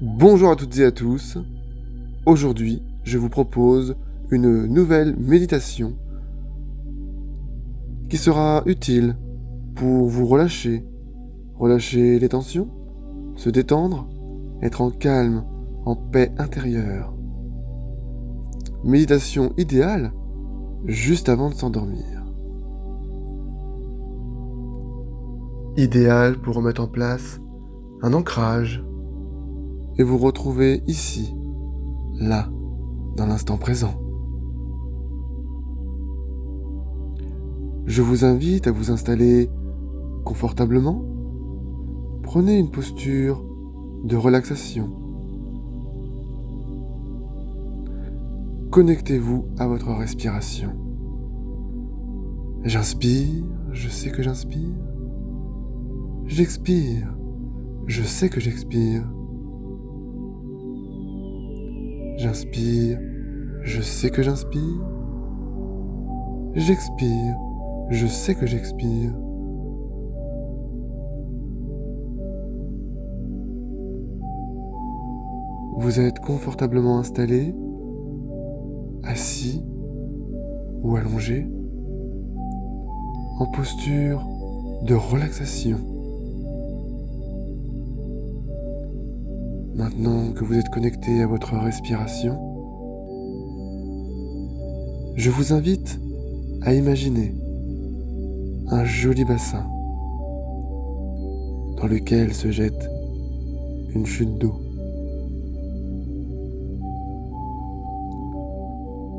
Bonjour à toutes et à tous. Aujourd'hui, je vous propose une nouvelle méditation qui sera utile pour vous relâcher, relâcher les tensions, se détendre, être en calme, en paix intérieure. Méditation idéale juste avant de s'endormir. Idéal pour remettre en place un ancrage et vous retrouver ici, là, dans l'instant présent. Je vous invite à vous installer confortablement. Prenez une posture de relaxation. Connectez-vous à votre respiration. J'inspire, je sais que j'inspire. J'expire, je sais que j'expire. J'inspire, je sais que j'inspire. J'expire, je sais que j'expire. Vous êtes confortablement installé, assis ou allongé, en posture de relaxation. Maintenant que vous êtes connecté à votre respiration, je vous invite à imaginer un joli bassin dans lequel se jette une chute d'eau.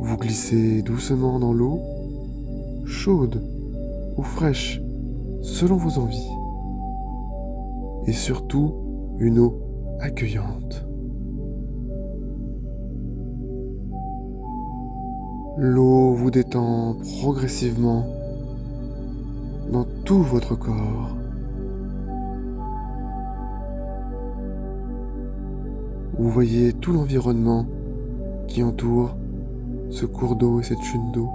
Vous glissez doucement dans l'eau, chaude ou fraîche, selon vos envies. Et surtout, une eau accueillante. L'eau vous détend progressivement dans tout votre corps. Vous voyez tout l'environnement qui entoure ce cours d'eau et cette chute d'eau.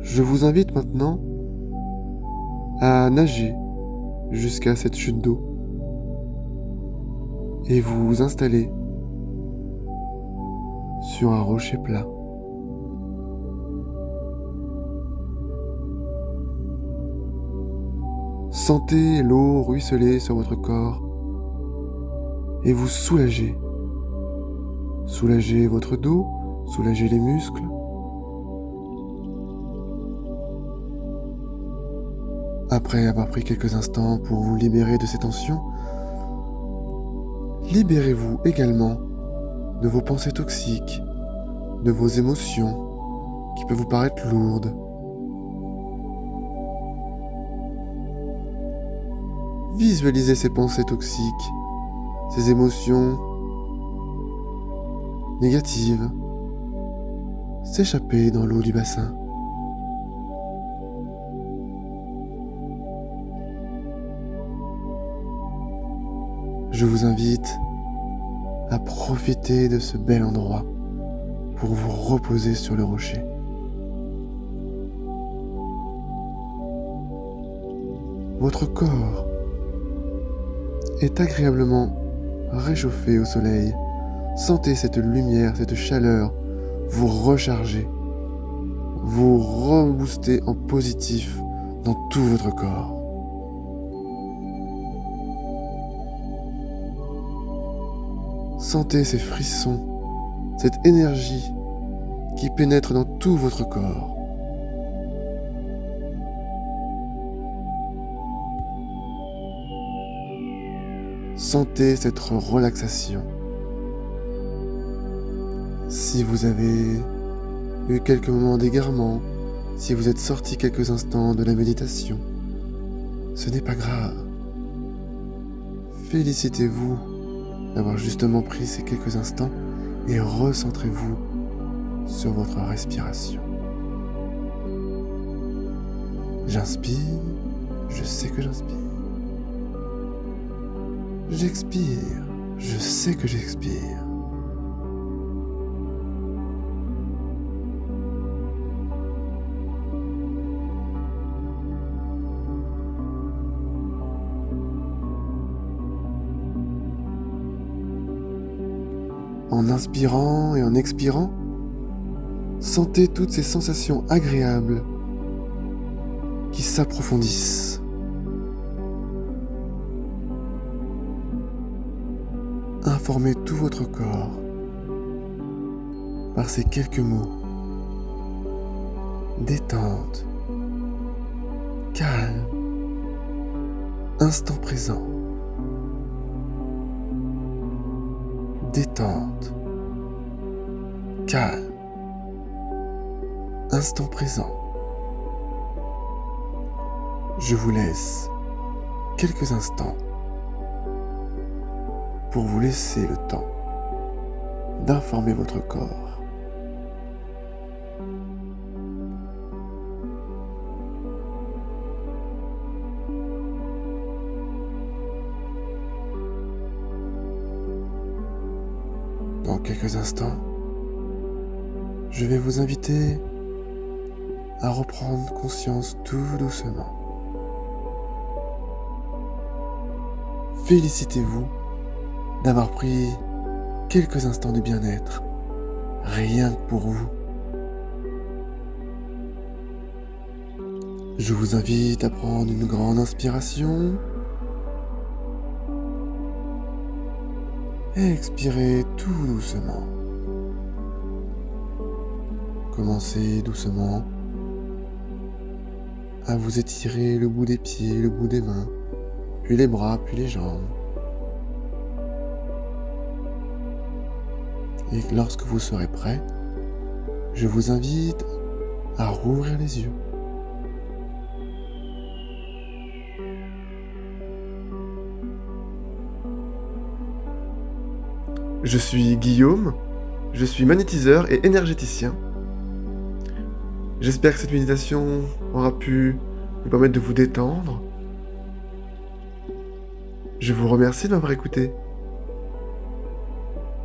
Je vous invite maintenant à nager jusqu'à cette chute d'eau et vous installez sur un rocher plat. Sentez l'eau ruisseler sur votre corps et vous soulagez. Soulagez votre dos, soulagez les muscles, Après avoir pris quelques instants pour vous libérer de ces tensions, libérez-vous également de vos pensées toxiques, de vos émotions qui peuvent vous paraître lourdes. Visualisez ces pensées toxiques, ces émotions négatives s'échapper dans l'eau du bassin. Je vous invite à profiter de ce bel endroit pour vous reposer sur le rocher. Votre corps est agréablement réchauffé au soleil. Sentez cette lumière, cette chaleur vous recharger, vous rebooster en positif dans tout votre corps. Sentez ces frissons, cette énergie qui pénètre dans tout votre corps. Sentez cette relaxation. Si vous avez eu quelques moments d'égarement, si vous êtes sorti quelques instants de la méditation, ce n'est pas grave. Félicitez-vous d'avoir justement pris ces quelques instants et recentrez-vous sur votre respiration. J'inspire, je sais que j'inspire. J'expire, je sais que j'expire. En inspirant et en expirant, sentez toutes ces sensations agréables qui s'approfondissent. Informez tout votre corps par ces quelques mots. Détente, calme, instant présent. Détente, calme, instant présent. Je vous laisse quelques instants pour vous laisser le temps d'informer votre corps. Dans quelques instants, je vais vous inviter à reprendre conscience tout doucement. Félicitez-vous d'avoir pris quelques instants de bien-être, rien que pour vous. Je vous invite à prendre une grande inspiration et expirer tout doucement. Commencez doucement à vous étirer le bout des pieds, le bout des mains, puis les bras, puis les jambes. Et lorsque vous serez prêt, je vous invite à rouvrir les yeux. Je suis Guillaume, je suis magnétiseur et énergéticien. J'espère que cette méditation aura pu vous permettre de vous détendre. Je vous remercie de m'avoir écouté.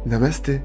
Namasté.